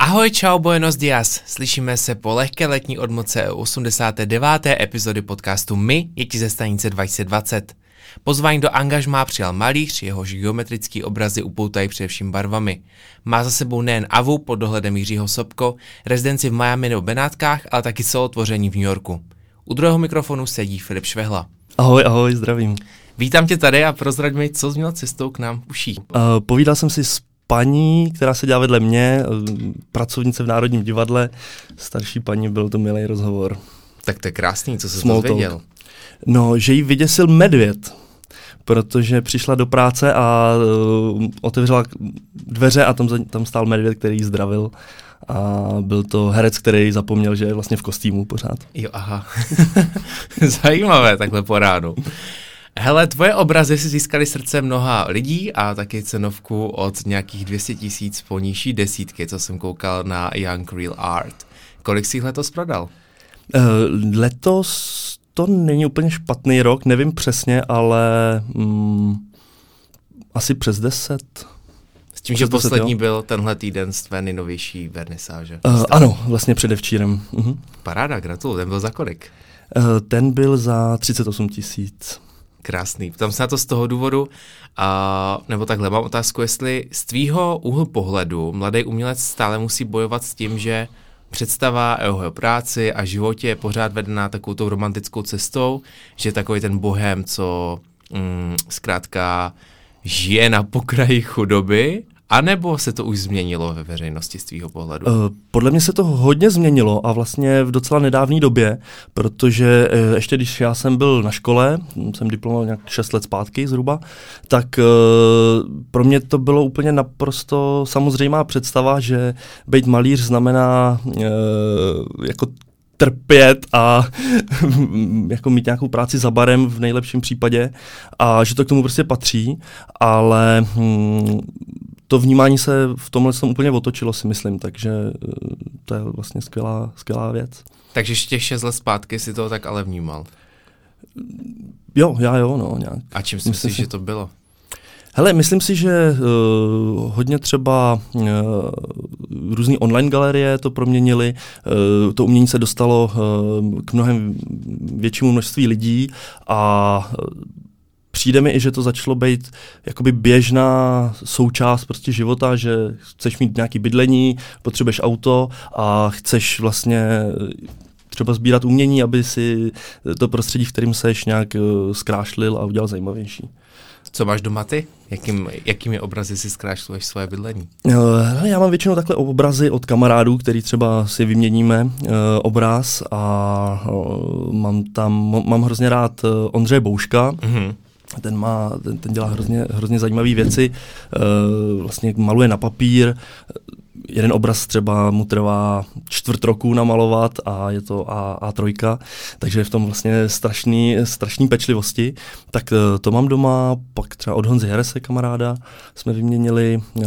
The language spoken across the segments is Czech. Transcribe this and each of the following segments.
Ahoj, čau, buenos dias. Slyšíme se po lehké letní odmoce 89. epizody podcastu My, děti ze stanice 2020. Pozvání do angažmá přijal malíř, jehož geometrický obrazy upoutají především barvami. Má za sebou nejen AVU pod dohledem Jiřího Sobko, rezidenci v Miami nebo Benátkách, ale taky solo tvoření v New Yorku. U druhého mikrofonu sedí Filip Švehla. Ahoj, ahoj, zdravím. Vítám tě tady a prozrať mi, co jsi měl cestou k nám uší. Uh, povídal jsem si s paní, která se dělá vedle mě, pracovnice v Národním divadle, starší paní, byl to milý rozhovor. Tak to je krásný, co jsi dozvěděl. No, že jí vyděsil medvěd, protože přišla do práce a uh, otevřela dveře a tam, tam stál medvěd, který jí zdravil. A byl to herec, který zapomněl, že je vlastně v kostýmu pořád. Jo, aha. Zajímavé takhle po ránu. Hele, tvoje obrazy si získaly srdce mnoha lidí a taky cenovku od nějakých 200 tisíc po nižší desítky, co jsem koukal na Young Real Art. Kolik jsi jich letos prodal? Uh, letos to není úplně špatný rok, nevím přesně, ale mm, asi přes 10. S tím, že poslední jo? byl tenhle týden z tvé nejnovější vernisáže. Uh, ano, vlastně předevčírem. Uh-huh. Paráda, gratuluju. Ten byl za kolik? Uh, ten byl za 38 tisíc. Krásný. Tam se na to z toho důvodu, a, nebo takhle, mám otázku, jestli z tvýho úhlu pohledu mladý umělec stále musí bojovat s tím, že představa o jeho práci a životě je pořád vedená takovou tou romantickou cestou, že takový ten bohem, co mm, zkrátka žije na pokraji chudoby a nebo se to už změnilo ve veřejnosti z tvýho pohledu? Uh, podle mě se to hodně změnilo a vlastně v docela nedávné době, protože uh, ještě když já jsem byl na škole, jsem diplomoval nějak 6 let zpátky zhruba, tak uh, pro mě to bylo úplně naprosto samozřejmá představa, že být malíř znamená jako trpět a jako mít nějakou práci za barem v nejlepším případě a že to k tomu prostě patří, ale hm, to vnímání se v tomhle tom úplně otočilo, si myslím, takže eh, to je vlastně skvělá, skvělá věc. Takže ještě těch šest let zpátky si to tak ale vnímal? Jo, já jo, no nějak. A čím si myslíš, si... že to bylo? Hele, myslím si, že uh, hodně třeba uh, různé online galerie to proměnily, uh, to umění se dostalo uh, k mnohem většímu množství lidí a přijde mi i, že to začalo být jakoby běžná součást prostě života, že chceš mít nějaký bydlení, potřebuješ auto a chceš vlastně třeba sbírat umění, aby si to prostředí, v kterém seš, nějak zkrášlil a udělal zajímavější. Co máš doma ty? Jakým, jakými obrazy si zkrášluješ svoje bydlení? Já mám většinou takhle obrazy od kamarádů, který třeba si vyměníme uh, obraz a uh, mám tam, mám hrozně rád Ondřeje Bouška, mm-hmm ten, má, ten, ten dělá hrozně, hrozně zajímavé věci, uh, vlastně maluje na papír, jeden obraz třeba mu trvá čtvrt roku namalovat a je to A, A3, takže je v tom vlastně strašný, strašný pečlivosti. Tak uh, to mám doma, pak třeba od Honzy Herese, kamaráda, jsme vyměnili uh,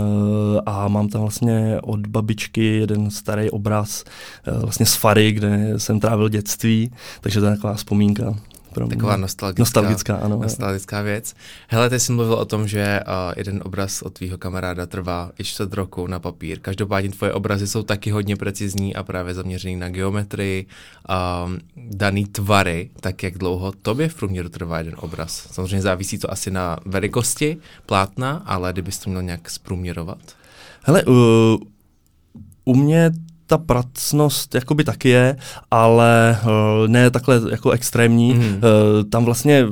a mám tam vlastně od babičky jeden starý obraz vlastně z Fary, kde jsem trávil dětství, takže to je taková vzpomínka pro mě. Taková nostalgická, nostalgická, ano, nostalgická věc. Hele, ty jsi mluvil o tom, že uh, jeden obraz od tvýho kamaráda trvá i čtvrt roku na papír. Každopádně tvoje obrazy jsou taky hodně precizní a právě zaměřený na geometrii, um, daný tvary, tak jak dlouho tobě v průměru trvá jeden obraz. Samozřejmě závisí to asi na velikosti plátna, ale kdybys to měl nějak zprůměrovat. Hele, uh, u mě ta pracnost jakoby taky je, ale uh, ne takhle jako extrémní. Mm. Uh, tam vlastně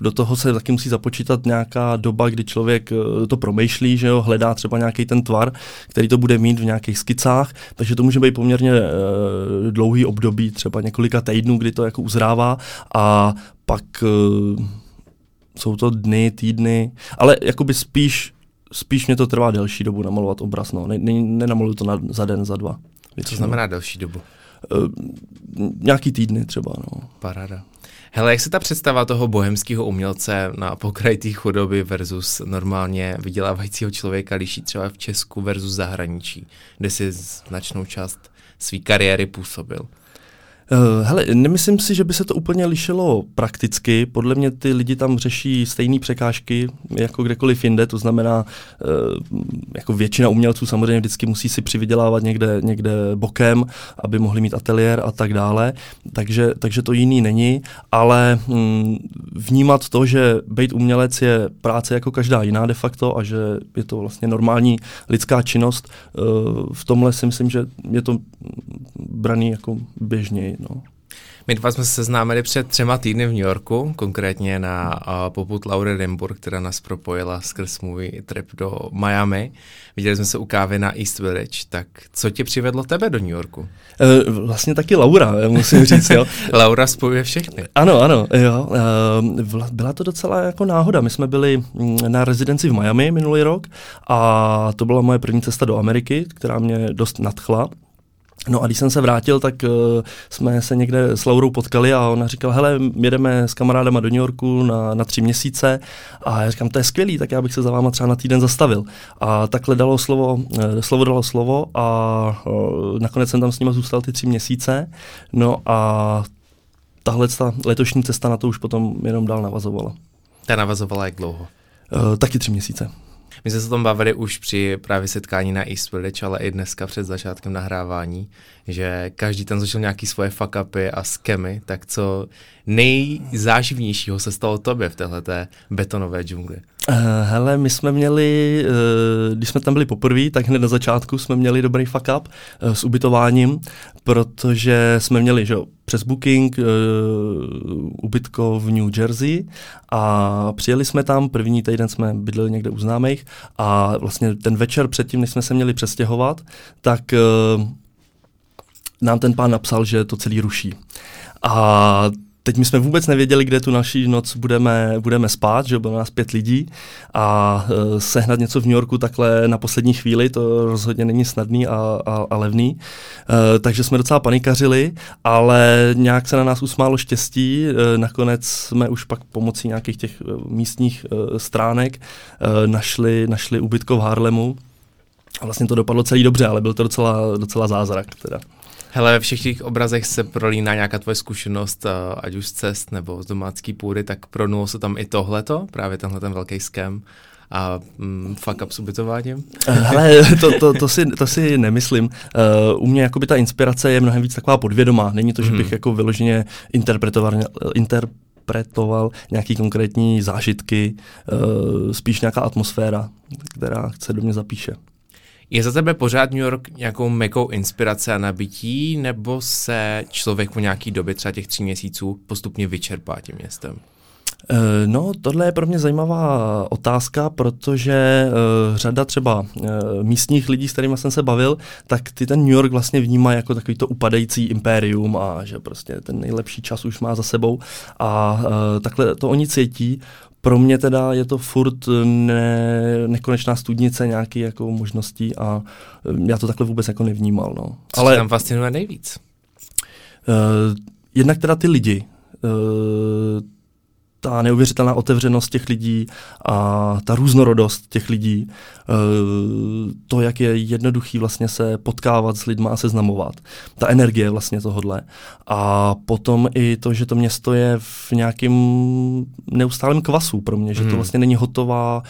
do toho se taky musí započítat nějaká doba, kdy člověk uh, to promýšlí, že jo, hledá třeba nějaký ten tvar, který to bude mít v nějakých skicách, takže to může být poměrně uh, dlouhý období, třeba několika týdnů, kdy to jako uzrává a pak jsou to dny, týdny, ale jakoby spíš spíš mě to trvá delší dobu namalovat obraz, no. Ne, ne, nenamaluju to na, za den, za dva. Co znamená delší dobu? Uh, nějaký týdny třeba, no. Paráda. Hele, jak se ta představa toho bohemského umělce na pokraji té chudoby versus normálně vydělávajícího člověka liší třeba v Česku versus zahraničí, kde si značnou část své kariéry působil? Uh, hele, nemyslím si, že by se to úplně lišilo prakticky. Podle mě ty lidi tam řeší stejné překážky jako kdekoliv jinde, to znamená, uh, jako většina umělců samozřejmě vždycky musí si přivydělávat někde, někde bokem, aby mohli mít ateliér a tak dále, takže, takže to jiný není, ale mm, vnímat to, že být umělec je práce jako každá jiná de facto a že je to vlastně normální lidská činnost, uh, v tomhle si myslím, že je to braný jako běžněji. No. My dva jsme se seznámili před třema týdny v New Yorku, konkrétně na uh, poput Laure Limburg, která nás propojila skrz můj trip do Miami. Viděli jsme se u kávy na East Village, tak co tě přivedlo tebe do New Yorku? E, vlastně taky Laura, musím říct, jo. Laura spojuje všechny. Ano, ano, jo. E, byla to docela jako náhoda. My jsme byli mm, na rezidenci v Miami minulý rok a to byla moje první cesta do Ameriky, která mě dost nadchla. No a když jsem se vrátil, tak uh, jsme se někde s Laurou potkali a ona říkala, hele, jedeme s kamarádama do New Yorku na, na tři měsíce a já říkám, to je skvělý, tak já bych se za váma třeba na týden zastavil. A takhle dalo slovo, uh, slovo dalo slovo a uh, nakonec jsem tam s nima zůstal ty tři měsíce. No a tahle ta letošní cesta na to už potom jenom dál navazovala. Ta navazovala jak dlouho? Uh, taky tři měsíce. My jsme se o tom bavili už při právě setkání na East Village, ale i dneska před začátkem nahrávání, že každý tam zažil nějaký svoje fuck upy a skemy, tak co nejzáživnějšího se stalo tobě v téhle betonové džungli? Uh, hele, my jsme měli, uh, když jsme tam byli poprvé, tak hned na začátku jsme měli dobrý fuck up uh, s ubytováním, protože jsme měli, že přes booking uh, ubytko v New Jersey a přijeli jsme tam, první týden jsme bydleli někde u známých a vlastně ten večer předtím, než jsme se měli přestěhovat, tak uh, nám ten pán napsal, že to celý ruší. A teď my jsme vůbec nevěděli, kde tu naší noc budeme, budeme spát, že bylo nás pět lidí a uh, sehnat něco v New Yorku takhle na poslední chvíli, to rozhodně není snadný a, a, a levný. Uh, takže jsme docela panikařili, ale nějak se na nás usmálo štěstí. Uh, nakonec jsme už pak pomocí nějakých těch místních uh, stránek uh, našli, našli ubytko v Harlemu. A vlastně to dopadlo celý dobře, ale byl to docela, docela zázrak. Teda. Hele, ve všech těch obrazech se prolíná nějaká tvoje zkušenost, ať už z cest nebo z domácké půdy, tak pronulo se tam i tohleto, právě tenhle ten velký skem a mm, fuck up s ubytováním? Hele, to, to, to, si, to si nemyslím. Uh, u mě jakoby ta inspirace je mnohem víc taková podvědomá. Není to, že bych mm. jako vyloženě interpretoval, interpretoval nějaký konkrétní zážitky, uh, spíš nějaká atmosféra, která se do mě zapíše. Je za tebe pořád New York nějakou mekou inspirace a nabití, nebo se člověk po nějaký době, třeba těch tří měsíců, postupně vyčerpá tím městem? Eh, no, tohle je pro mě zajímavá otázka, protože uh, řada třeba uh, místních lidí, s kterými jsem se bavil, tak ty ten New York vlastně vnímá jako takový to upadající impérium a že prostě ten nejlepší čas už má za sebou a uh, takhle to oni cítí. Pro mě teda je to furt ne, nekonečná studnice nějaký jako možností a já to takhle vůbec jako nevnímal. No. Co Ale tam fascinuje nejvíc? Uh, jednak teda ty lidi. Uh, ta neuvěřitelná otevřenost těch lidí a ta různorodost těch lidí, eh, to, jak je jednoduchý vlastně se potkávat s lidma a seznamovat, ta energie vlastně tohodle. A potom i to, že to město je v nějakém neustálém kvasu pro mě, že to hmm. vlastně není hotová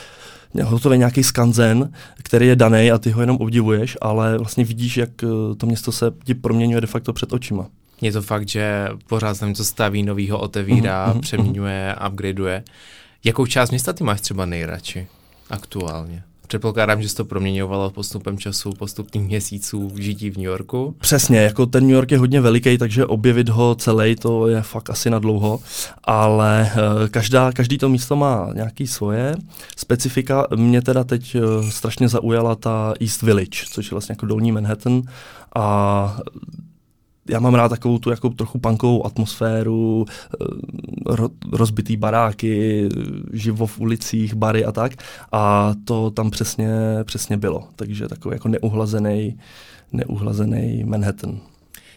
hotový nějaký skanzen, který je daný a ty ho jenom obdivuješ, ale vlastně vidíš, jak eh, to město se ti proměňuje de facto před očima. Je to fakt, že pořád tam něco staví, novýho otevírá, mm-hmm, přeměňuje, upgradeuje. Jakou část města ty máš třeba nejradši aktuálně? Předpokládám, že jsi to proměňovalo postupem času, postupných měsíců v žití v New Yorku. Přesně, jako ten New York je hodně veliký, takže objevit ho celý to je fakt asi na dlouho, ale uh, každá, každý to místo má nějaký svoje specifika. Mě teda teď uh, strašně zaujala ta East Village, což je vlastně jako dolní Manhattan a já mám rád takovou tu jako trochu punkovou atmosféru, eh, ro, rozbitý baráky, živo v ulicích, bary a tak. A to tam přesně, přesně bylo. Takže takový jako neuhlazený, neuhlazený Manhattan.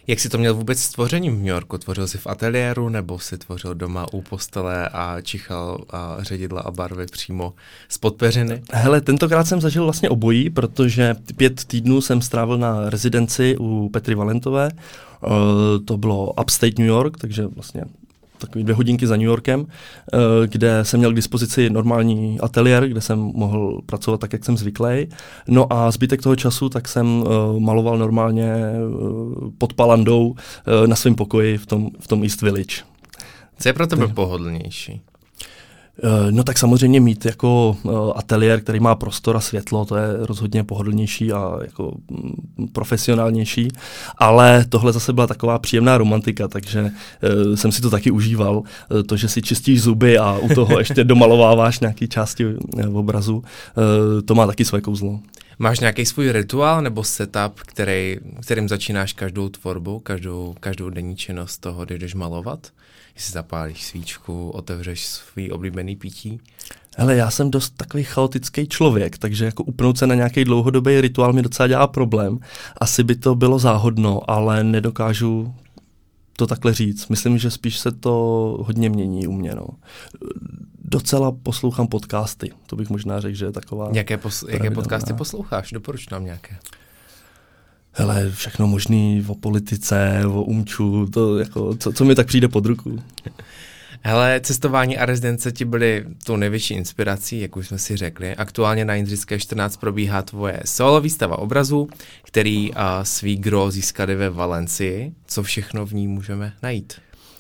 Jak jsi to měl vůbec s tvořením v New Yorku? Tvořil jsi v ateliéru nebo si tvořil doma u postele a čichal a ředidla a barvy přímo z podpeřiny? Hele, tentokrát jsem zažil vlastně obojí, protože pět týdnů jsem strávil na rezidenci u Petry Valentové. Uh, to bylo Upstate New York, takže vlastně takové dvě hodinky za New Yorkem, eh, kde jsem měl k dispozici normální ateliér, kde jsem mohl pracovat tak, jak jsem zvyklý. No a zbytek toho času tak jsem eh, maloval normálně eh, pod palandou na svém pokoji v tom, v tom East Village. Co je pro tebe pohodlnější? Eh, no tak samozřejmě mít jako eh, ateliér, který má prostor a světlo, to je rozhodně pohodlnější a jako mm, profesionálnější, ale tohle zase byla taková příjemná romantika, takže uh, jsem si to taky užíval, to, že si čistíš zuby a u toho ještě domalováváš nějaké části v obrazu, to má taky své kouzlo. Máš nějaký svůj rituál nebo setup, který, kterým začínáš každou tvorbu, každou, každou denní činnost toho, kdy jdeš malovat? Jestli zapálíš svíčku, otevřeš svůj oblíbený pití? Hele, já jsem dost takový chaotický člověk, takže jako upnout se na nějaký dlouhodobý rituál mi docela dělá problém. Asi by to bylo záhodno, ale nedokážu to takhle říct. Myslím, že spíš se to hodně mění u mě. No. Docela poslouchám podcasty, to bych možná řekl, že je taková... Jaké, pos- jaké podcasty posloucháš? Doporuč nám nějaké. Hele, všechno možný o politice, o umču, to jako, co, co mi tak přijde pod ruku. Hele, cestování a rezidence ti byly tou největší inspirací, jak už jsme si řekli. Aktuálně na Jindřické 14 probíhá tvoje solo výstava obrazu, který a, svý gro získali ve Valencii. Co všechno v ní můžeme najít?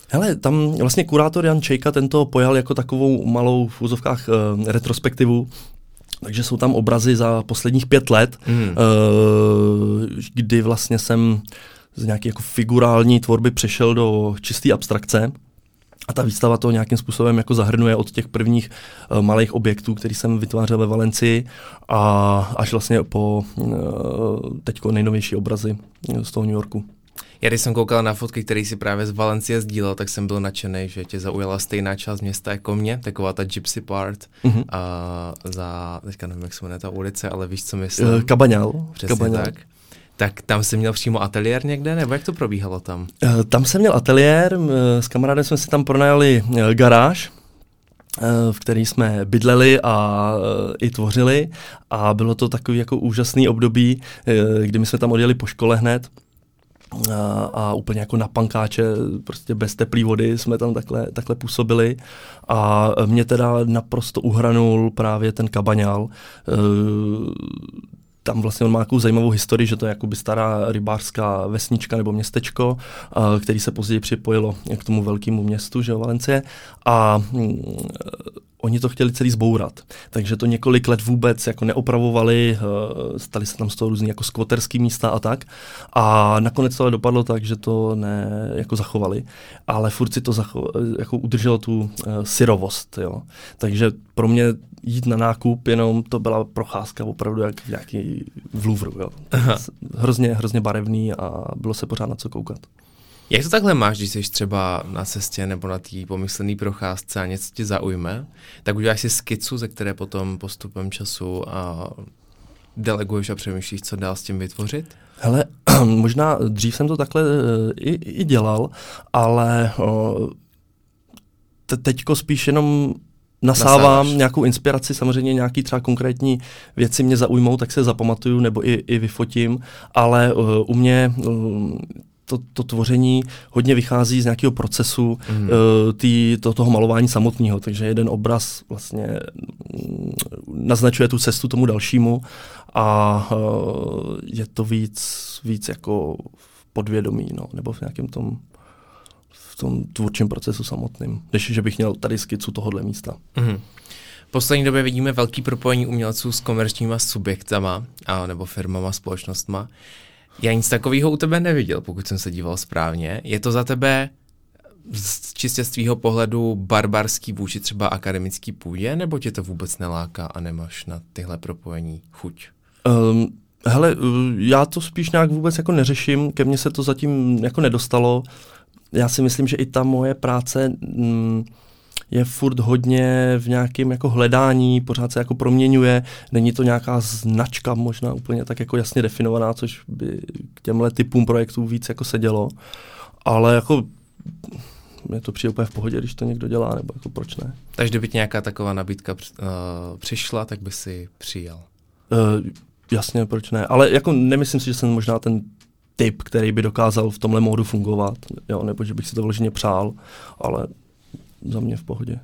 Hele, tam vlastně kurátor Jan Čejka tento pojal jako takovou malou v úzovkách uh, retrospektivu, takže jsou tam obrazy za posledních pět let, mm. uh, kdy vlastně jsem z nějaké jako figurální tvorby přešel do čisté abstrakce. A ta výstava to nějakým způsobem jako zahrnuje od těch prvních uh, malých objektů, který jsem vytvářel ve Valencii, a až vlastně po uh, teďko nejnovější obrazy z toho New Yorku. Já když jsem koukal na fotky, které si právě z Valencie sdílel, tak jsem byl nadšený, že tě zaujala stejná část města jako mě, taková ta Gypsy Part. Mm-hmm. A za, teďka nevím, jak se jmenuje ta ulice, ale víš, co myslím? Uh, Kabaňal. Přesně Kabaňal. tak. Tak tam jsi měl přímo ateliér někde, nebo jak to probíhalo tam? Uh, tam jsem měl ateliér, uh, s kamarádem jsme si tam pronajali uh, garáž, v který jsme bydleli a i tvořili a bylo to takový jako úžasný období, kdy my jsme tam odjeli po škole hned a, a úplně jako na pankáče, prostě bez teplé vody jsme tam takhle, takhle působili a mě teda naprosto uhranul právě ten kabaňál. E, tam vlastně on má takovou zajímavou historii, že to je jakoby stará rybářská vesnička nebo městečko, který se později připojilo k tomu velkému městu, že Valencie. A mm, oni to chtěli celý zbourat. Takže to několik let vůbec jako neopravovali, eh, stali se tam z toho různý jako skvoterský místa a tak. A nakonec to ale dopadlo tak, že to ne jako zachovali, ale furt si to zacho- jako udrželo tu uh, syrovost. Jo. Takže pro mě jít na nákup, jenom to byla procházka opravdu jak v nějaký v Louvru. Jo. Hrozně, hrozně barevný a bylo se pořád na co koukat. Jak to takhle máš, když jsi třeba na cestě nebo na té pomyslené procházce a něco ti zaujme, tak uděláš si skicu, ze které potom postupem času a deleguješ a přemýšlíš, co dál s tím vytvořit? Hele, možná dřív jsem to takhle uh, i, i dělal, ale te, teďko spíš jenom nasávám Nasáváš. nějakou inspiraci, samozřejmě nějaký třeba konkrétní věci mě zaujmou, tak se zapamatuju nebo i, i vyfotím, ale uh, u mě uh, to, to tvoření hodně vychází z nějakého procesu mm. uh, tý, to, toho malování samotného, takže jeden obraz vlastně um, naznačuje tu cestu tomu dalšímu a uh, je to víc, víc jako podvědomí, no, nebo v nějakém tom v tom tvůrčím procesu samotným, než že bych měl tady skicu tohohle místa. Mm. V poslední době vidíme velký propojení umělců s komerčníma subjektama a, nebo firmama, společnostma. Já nic takového u tebe neviděl, pokud jsem se díval správně. Je to za tebe z čistě z tvýho pohledu barbarský vůči třeba akademický půdě, nebo tě to vůbec neláká a nemáš na tyhle propojení chuť? Um, hele, já to spíš nějak vůbec jako neřeším, ke mně se to zatím jako nedostalo. Já si myslím, že i ta moje práce... Mm, je furt hodně v nějakém jako hledání, pořád se jako proměňuje, není to nějaká značka možná úplně tak jako jasně definovaná, což by k těmhle typům projektů víc jako sedělo, ale jako mě to přijde úplně v pohodě, když to někdo dělá, nebo jako proč ne. Takže kdyby nějaká taková nabídka uh, přišla, tak by si přijal. Uh, jasně, proč ne. Ale jako nemyslím si, že jsem možná ten typ, který by dokázal v tomhle módu fungovat, jo, nebo že bych si to vloženě přál, ale za mě v pohodě.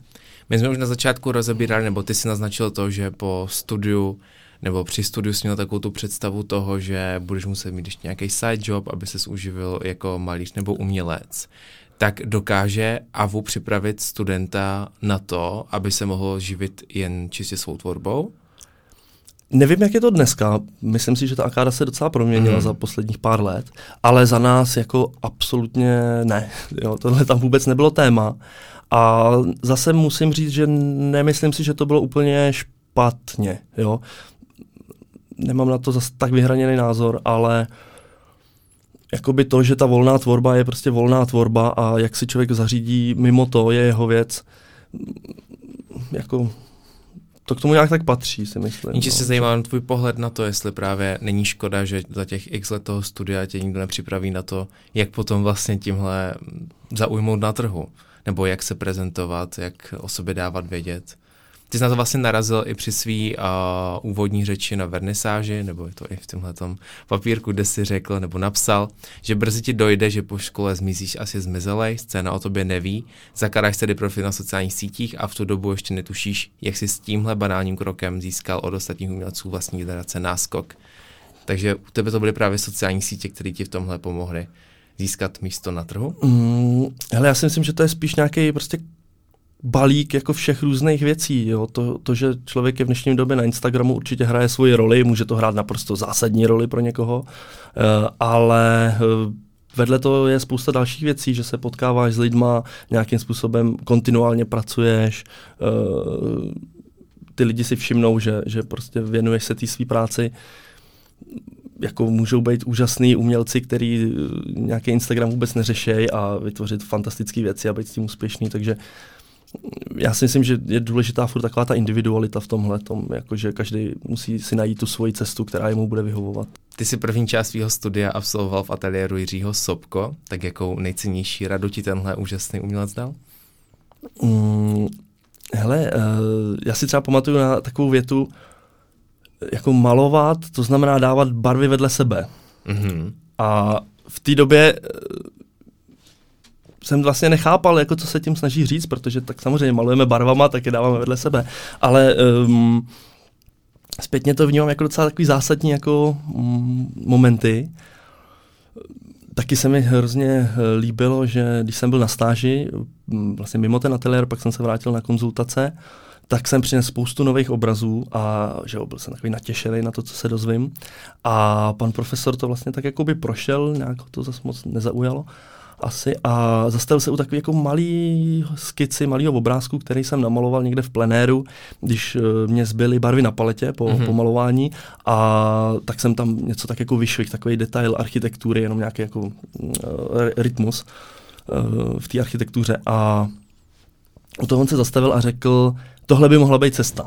My jsme už na začátku rozebírali, nebo ty si naznačil to, že po studiu nebo při studiu jsi měl takovou tu představu toho, že budeš muset mít ještě nějaký side job, aby se uživil jako malíř nebo umělec tak dokáže AVU připravit studenta na to, aby se mohl živit jen čistě svou tvorbou? Nevím, jak je to dneska. Myslím si, že ta akáda se docela proměnila mm. za posledních pár let, ale za nás jako absolutně ne. Jo, tohle tam vůbec nebylo téma. A zase musím říct, že nemyslím si, že to bylo úplně špatně. Jo. Nemám na to zase tak vyhraněný názor, ale jakoby to, že ta volná tvorba je prostě volná tvorba a jak si člověk zařídí mimo to, je jeho věc. Jako, to k tomu nějak tak patří, si myslím. Níče no. se zajímá tvůj pohled na to, jestli právě není škoda, že za těch x let toho studia tě nikdo nepřipraví na to, jak potom vlastně tímhle zaujmout na trhu, nebo jak se prezentovat, jak o sobě dávat vědět. Ty jsi na to vlastně narazil i při svý uh, úvodní řeči na vernisáži, nebo je to i v tomhle papírku, kde jsi řekl nebo napsal, že brzy ti dojde, že po škole zmizíš asi zmizelej, scéna o tobě neví, zakaráš tedy profil na sociálních sítích a v tu dobu ještě netušíš, jak jsi s tímhle banálním krokem získal od ostatních umělců vlastní generace náskok. Takže u tebe to byly právě sociální sítě, které ti v tomhle pomohly získat místo na trhu? Mm, hele, já si myslím, že to je spíš nějaký prostě balík jako všech různých věcí. Jo? To, to, že člověk je v dnešní době na Instagramu určitě hraje svoji roli, může to hrát naprosto zásadní roli pro někoho, uh, ale uh, Vedle toho je spousta dalších věcí, že se potkáváš s lidma, nějakým způsobem kontinuálně pracuješ, uh, ty lidi si všimnou, že, že prostě věnuješ se té své práci. Jako můžou být úžasní umělci, který nějaký Instagram vůbec neřešejí a vytvořit fantastické věci a být s tím úspěšný, takže uh, já si myslím, že je důležitá furt taková ta individualita v tomhle, tom, jakože každý musí si najít tu svoji cestu, která jemu bude vyhovovat. Ty si první část svého studia absolvoval v ateliéru Jiřího Sobko, tak jakou nejcennější radu ti tenhle úžasný umělec dal? Mm, hele, uh, já si třeba pamatuju na takovou větu, jako malovat, to znamená dávat barvy vedle sebe. Mm-hmm. A v té době jsem vlastně nechápal, jako co se tím snaží říct, protože tak samozřejmě malujeme barvama, tak je dáváme vedle sebe. Ale um, zpětně to vnímám jako docela takový zásadní jako um, momenty. Taky se mi hrozně eh, líbilo, že když jsem byl na stáži, mm, vlastně mimo ten ateliér, pak jsem se vrátil na konzultace, tak jsem přinesl spoustu nových obrazů a že byl jsem takový natěšený na to, co se dozvím. A pan profesor to vlastně tak jako by prošel, nějak to zase moc nezaujalo asi a zastavil se u takový jako malý skici, malého obrázku, který jsem namaloval někde v plenéru, když uh, mě zbyly barvy na paletě po, mm-hmm. po malování a tak jsem tam něco tak jako vyšvih, takový detail architektury, jenom nějaký jako uh, rytmus uh, v té architektuře a u toho on se zastavil a řekl, tohle by mohla být cesta.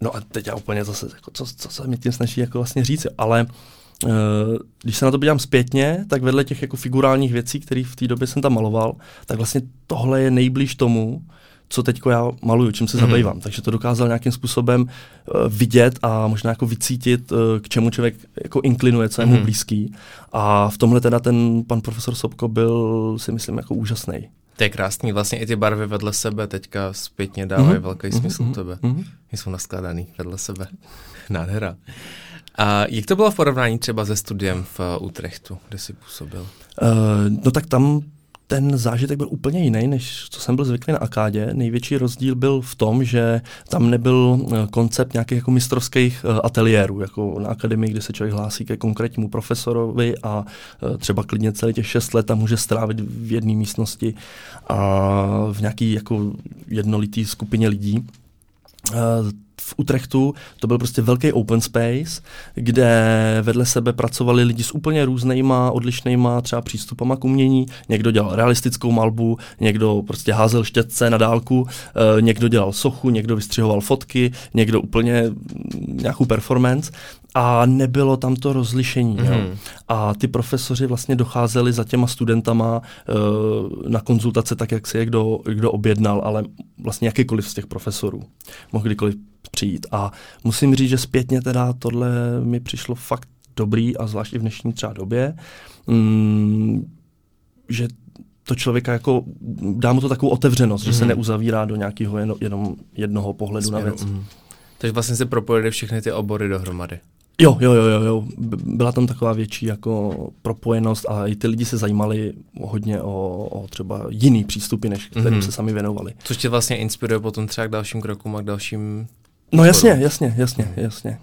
No a teď já úplně zase, jako, co, co se mi tím snaží jako vlastně říct, ale uh, když se na to podívám zpětně, tak vedle těch jako figurálních věcí, které v té době jsem tam maloval, tak vlastně tohle je nejblíž tomu, co teď já maluju, čím se mm. zabývám. Takže to dokázal nějakým způsobem uh, vidět a možná jako vycítit, uh, k čemu člověk jako inklinuje, co je mu mm. blízký. A v tomhle teda ten pan profesor Sobko byl, si myslím, jako úžasný. To je krásný, vlastně i ty barvy vedle sebe teďka zpětně dávají mm-hmm. velký smysl mm-hmm. tebe. Mm-hmm. Jsou naskladaný vedle sebe. Nádhera. A jak to bylo v porovnání třeba se studiem v uh, Utrechtu, kde jsi působil? Uh, no tak tam ten zážitek byl úplně jiný, než co jsem byl zvyklý na Akádě. Největší rozdíl byl v tom, že tam nebyl eh, koncept nějakých jako mistrovských ateliérů, jako na akademii, kde se člověk hlásí ke konkrétnímu profesorovi a třeba klidně celý těch šest let tam může strávit v jedné místnosti a v nějaký jako jednolitý skupině lidí v Utrechtu to byl prostě velký open space, kde vedle sebe pracovali lidi s úplně různýma, odlišnýma třeba přístupama k umění. Někdo dělal realistickou malbu, někdo prostě házel štětce na dálku, e, někdo dělal sochu, někdo vystřihoval fotky, někdo úplně nějakou performance a nebylo tam to rozlišení. Mm-hmm. Jo. Mhm. A ty profesoři vlastně docházeli za těma studentama uh, na konzultace tak, jak si je kdo, kdo objednal, ale vlastně jakýkoliv z těch profesorů mohl kdykoliv přijít. A musím říct, že zpětně teda tohle mi přišlo fakt dobrý a zvlášť i v dnešní třeba době, mm, že to člověka jako, dá mu to takovou otevřenost, mm-hmm. že se mhm. neuzavírá do nějakého jen, jenom jednoho pohledu Směru, na věc. Mm. Takže vlastně se propojily všechny ty obory dohromady. Jo, jo, jo, jo, jo. Byla tam taková větší jako propojenost a i ty lidi se zajímali hodně o, o třeba jiný přístupy, než kterým mm-hmm. se sami věnovali. Což tě vlastně inspiruje potom třeba k dalším krokům a k dalším... No jasně, jasně, jasně, jasně.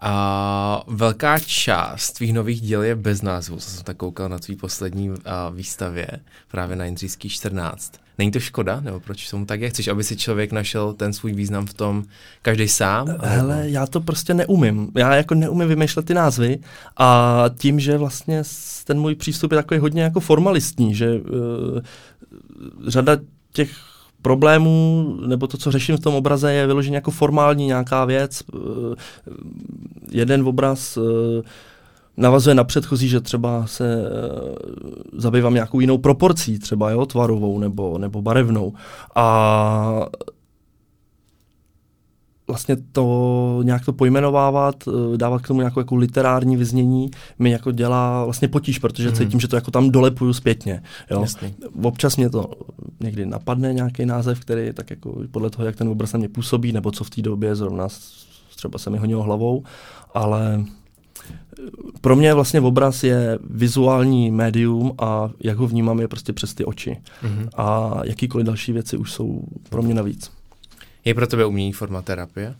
A velká část tvých nových děl je bez názvu, co jsem tak koukal na tvý poslední uh, výstavě, právě na Jindřížský 14. Není to škoda, nebo proč tomu tak je? Chceš, aby si člověk našel ten svůj význam v tom každý sám? Hele, já to prostě neumím. Já jako neumím vymýšlet ty názvy a tím, že vlastně ten můj přístup je takový hodně jako formalistní, že uh, řada těch problémů, nebo to, co řeším v tom obraze, je vyloženě jako formální nějaká věc. Uh, jeden obraz uh, navazuje na předchozí, že třeba se e, zabývám nějakou jinou proporcí, třeba jo, tvarovou nebo, nebo barevnou. A vlastně to nějak to pojmenovávat, eh, dávat k tomu nějakou jako literární vyznění, mi jako dělá vlastně potíž, protože mm. cítím, že to jako tam dolepuju zpětně. Jo. Jasný. Občas mě to někdy napadne nějaký název, který je tak jako podle toho, jak ten obraz na mě působí, nebo co v té době zrovna třeba se mi honilo hlavou, ale pro mě vlastně obraz je vizuální médium a jak ho vnímám je prostě přes ty oči. Mm-hmm. A jakýkoliv další věci už jsou pro mě navíc. Je pro tebe umění forma terapie?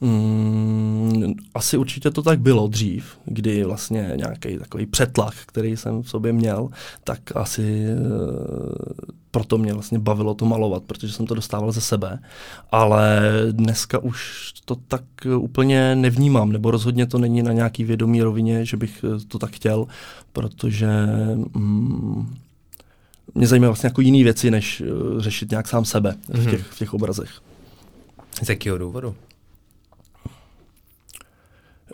Mm, asi určitě to tak bylo dřív, kdy vlastně nějaký takový přetlak, který jsem v sobě měl, tak asi e, proto mě vlastně bavilo to malovat, protože jsem to dostával ze sebe. Ale dneska už to tak úplně nevnímám, nebo rozhodně to není na nějaký vědomý rovině, že bych eh, to tak chtěl, protože mm, mě zajímají vlastně jako jiné věci, než uh, řešit nějak sám sebe mm-hmm. v, mhm. těch, v těch obrazech. Z jakého důvodu?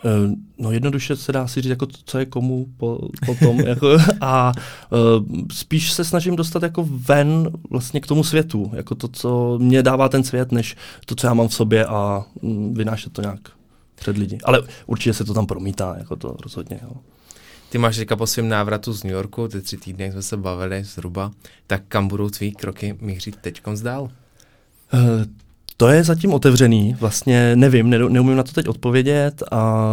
Uh, no jednoduše se dá si říct, jako co je komu po, potom. jako, a uh, spíš se snažím dostat jako ven vlastně k tomu světu, jako to, co mě dává ten svět, než to, co já mám v sobě a um, vynášet to nějak před lidi. Ale určitě se to tam promítá, jako to rozhodně. Jo. Ty máš teďka po svém návratu z New Yorku, ty tři týdny, jak jsme se bavili zhruba, tak kam budou tvý kroky mířit teď dál? Uh, to je zatím otevřený, vlastně nevím, ne, neumím na to teď odpovědět a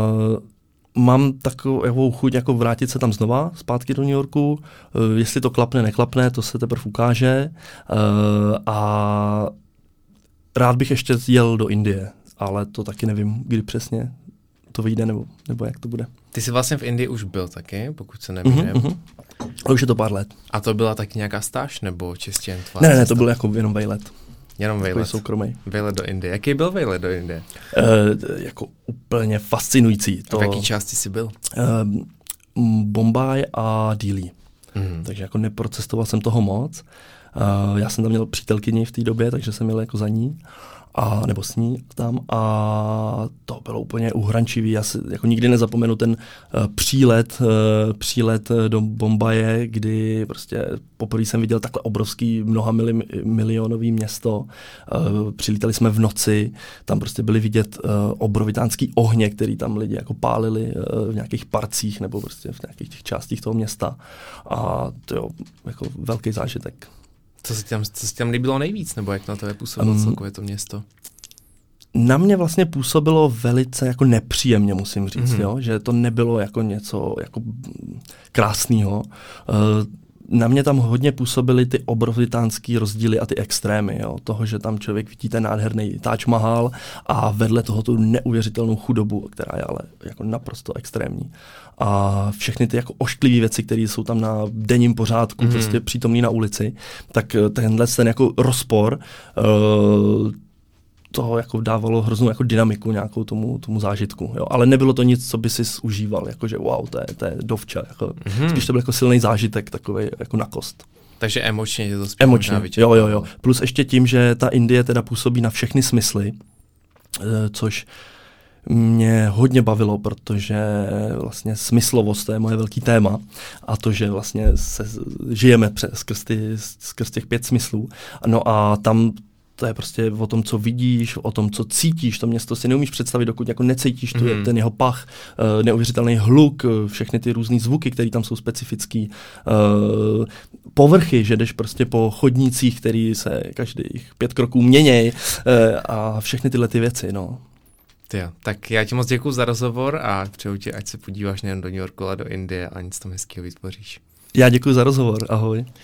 mám takovou chuť jako vrátit se tam znova, zpátky do New Yorku, uh, jestli to klapne, neklapne, to se teprve ukáže. Uh, a rád bych ještě jel do Indie, ale to taky nevím, kdy přesně to vyjde nebo, nebo jak to bude. Ty jsi vlastně v Indii už byl taky, pokud se nemýlím. Mm-hmm, mm-hmm. A už je to pár let. A to byla taky nějaká stáž nebo čistě jen tvá? Ne, ne, to byl jako jenom vejlet. Jenom vejlet. soukromý. Vejlet do Indie. Jaký byl vejlet do Indie? Uh, jako úplně fascinující. To, a v jaký části jsi byl? Uh, Bombay a Dili. Mm. Takže jako neprocestoval jsem toho moc. Uh, já jsem tam měl přítelkyni v té době, takže jsem měl jako za ní. A, nebo s ní tam a to bylo úplně uhrančivý. Já si jako nikdy nezapomenu ten uh, přílet, uh, přílet do Bombaje, kdy prostě poprvé jsem viděl takhle obrovský mnoha mili, milionový město. Uh, přilítali jsme v noci, tam prostě byly vidět uh, obrovitánský ohně, který tam lidi jako pálili uh, v nějakých parcích nebo prostě v nějakých těch částích toho města. A to je jako velký zážitek. Co se tam, co se tam líbilo nejvíc, nebo jak na to je působilo um, celkově to město? Na mě vlastně působilo velice jako nepříjemně, musím říct, mm-hmm. jo? že to nebylo jako něco jako krásného. Uh, na mě tam hodně působily ty obrovitánský rozdíly a ty extrémy. Jo? Toho, že tam člověk vidí ten nádherný Taj Mahal a vedle toho tu neuvěřitelnou chudobu, která je ale jako naprosto extrémní. A všechny ty jako ošklivé věci, které jsou tam na denním pořádku, mm. prostě přítomný na ulici, tak eh, tenhle ten jako rozpor uh, toho jako dávalo hroznou jako dynamiku nějakou tomu, tomu zážitku. Jo. Ale nebylo to nic, co by si užíval, jako že wow, to je, to je dovča. Jako, mm-hmm. Spíš to byl jako silný zážitek, takový jako na kost. Takže emočně je to spíš Emočně, jo, jo, jo. Plus ještě tím, že ta Indie teda působí na všechny smysly, eh, což mě hodně bavilo, protože vlastně smyslovost to je moje velký téma a to, že vlastně se žijeme přes, skrz, ty, skrz těch pět smyslů. No a tam to je prostě o tom, co vidíš, o tom, co cítíš. To město si neumíš představit, dokud jako necítíš tu, mm. ten jeho pach, uh, neuvěřitelný hluk, uh, všechny ty různé zvuky, které tam jsou specifický, uh, povrchy, že jdeš prostě po chodnících, který se každých pět kroků měněj uh, a všechny tyhle ty věci, no. Tyjo, tak já ti moc děkuji za rozhovor a přeju ti, ať se podíváš nejen do New Yorku, ale do Indie a nic tam hezkého vytvoříš. Já děkuji za rozhovor, ahoj.